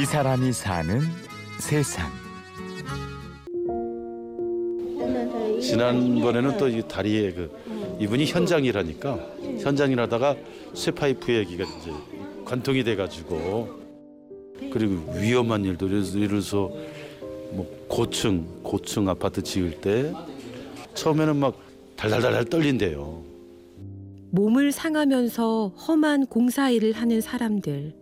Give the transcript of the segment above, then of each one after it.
이 사람이 사는 세상. 지난번에는 또 이 다리에 그 이분이 현장이라니까 현장일하다가 쇠파이프 얘기가 이제 관통이 돼가지고 그리고 위험한 일도 예를 들어서 뭐 고층 고층 아파트 지을 때 처음에는 막 달달달달 떨린대요. 몸을 상하면서 험한 공사 일을 하는 사람들.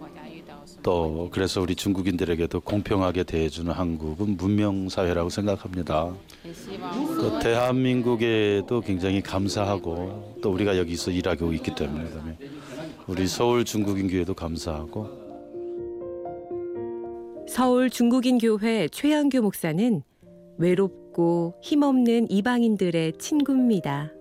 또 그래서 우리 중국인들에게도 공평하게 대해주는 한국은 문명 사회라고 생각합니다. 또 대한민국에도 굉장히 감사하고 또 우리가 여기서 일하고 있기 때문에 우리 서울 중국인 교회도 감사하고 서울 중국인 교회 최양규 목사는 외롭고 힘없는 이방인들의 친구입니다.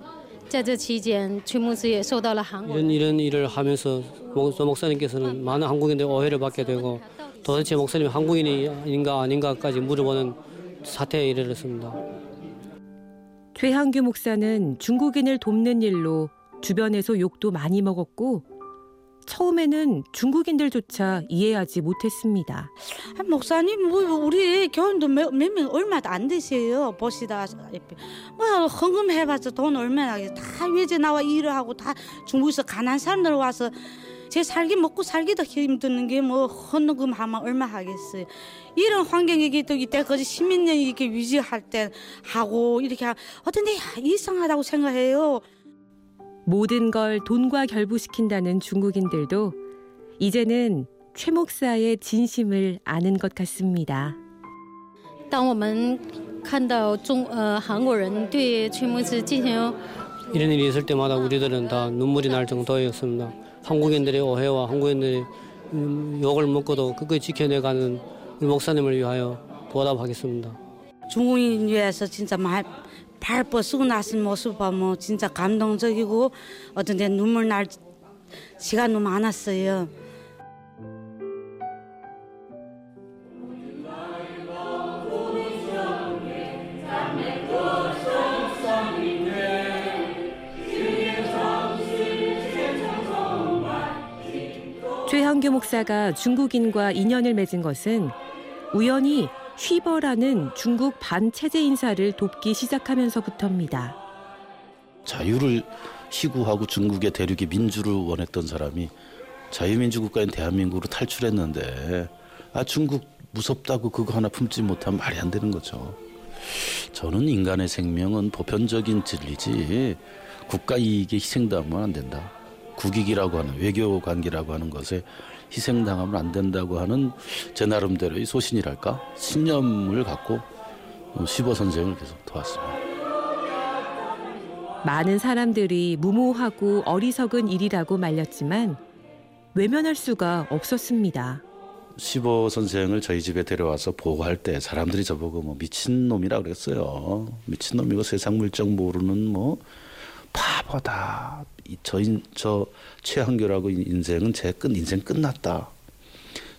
在这期间，崔牧师也受到了韩国 이런 이런 일을 하면서 목- 도 목사님께서는 많은 한국인들의 오해를 받게 되고 도대체 목사님이 한국인이 아닌가 아닌가까지 물어보는 사태에 이르렀습니다. 최향규 목사는 중국인을 돕는 일로 주변에서 욕도 많이 먹었고 처음에는 중국인들조차 이해하지 못했습니다. 아, 목사님 뭐 우리 교인도 몇명 얼마도 안 되세요 보시다시피 뭐 헌금해봤자 돈 얼마나 다 외제 나와 일을 하고 다 중국에서 가난한 사람들 와서 제 살기 먹고 살기도 힘드는 게 뭐 헌금 하면 얼마 하겠어요 이런 환경이기 또 이때까지 시민년이 이렇게 유지할 때 하고 이렇게 하- 어떤데 이상하다고 생각해요. 모든 걸 돈과 결부시킨다는 중국인들도 이제는 최 목사의 진심을 아는 것 같습니다. 当我们看到中呃韩国人对崔牧师进行 이런 일이 있을 때마다 우리들은 다 눈물이 날 정도였습니다. 한국인들의 오해와 한국인들의 음, 욕을 먹고도 끝까지 지켜내가는 우리 목사님을 위하여 보답하겠습니다. 중국인 위해서 진짜 말, 발 뻗 쓰고 나선 모습 보면 진짜 감동적이고 어떤 데 눈물 날 시간도 많았어요. 최향규 목사가 중국인과 인연을 맺은 것은 우연히 휘버라는 중국 반체제 인사를 돕기 시작하면서부터입니다. 자유를 희구하고 중국의 대륙의 민주를 원했던 사람이 자유민주국가인 대한민국으로 탈출했는데 아 중국 무섭다고 그거 하나 품지 못하면 말이 안 되는 거죠. 저는 인간의 생명은 보편적인 진리지 국가 이익에 희생당하면 안 된다. 국익이라고 하는 외교 관계라고 하는 것에 희생당하면 안 된다고 하는 제 나름대로의 소신이랄까 신념을 갖고 15 선생을 계속 도왔습니다. 많은 사람들이 무모하고 어리석은 일이라고 말렸지만 외면할 수가 없었습니다. 15 선생을 저희 집에 데려와서 보호할 때 사람들이 저보고 뭐 미친놈이라 그랬어요. 미친놈이고 세상 물정 모르는 뭐 바보다. 이 저인 저 최한교라고 인생은 제 끝 인생 끝났다.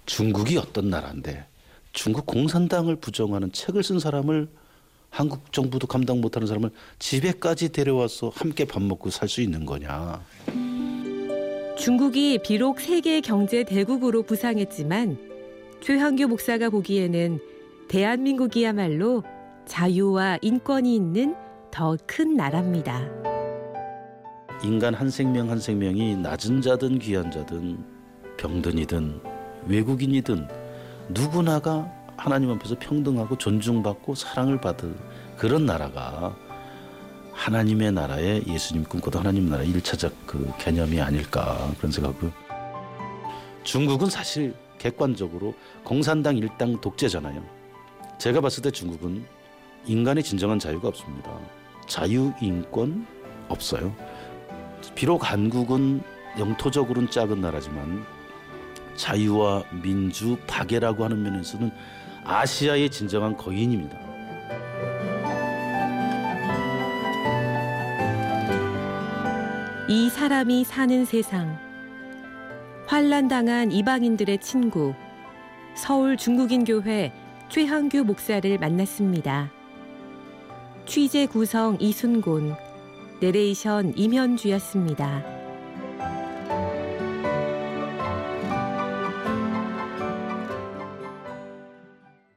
중국이 어떤 나라인데 중국 공산당을 부정하는 책을 쓴 사람을 한국 정부도 감당 못하는 사람을 집에까지 데려와서 함께 밥 먹고 살 수 있는 거냐. 중국이 비록 세계 경제 대국으로 부상했지만 최한규 목사가 보기에는 대한민국이야말로 자유와 인권이 있는 더 큰 나라입니다. 인간 한 생명 한 생명이 낮은 자든 귀한 자든 병든이든 외국인이든 누구나가 하나님 앞에서 평등하고 존중받고 사랑을 받을 그런 나라가 하나님의 나라에 예수님 꿈꿔도 하나님 나라의 일차적 그 개념이 아닐까 그런 생각을 중국은 사실 객관적으로 공산당 일당 독재잖아요. 제가 봤을 때 중국은 인간의 진정한 자유가 없습니다. 자유, 인권 없어요. 비록 한국은 영토적으로는 작은 나라지만 자유와 민주, 박애라고 하는 면에서는 아시아의 진정한 거인입니다. 이 사람이 사는 세상. 환란당한 이방인들의 친구. 서울 중국인 교회 최한규 목사를 만났습니다. 취재 구성 이순곤, 내레이션 임현주였습니다.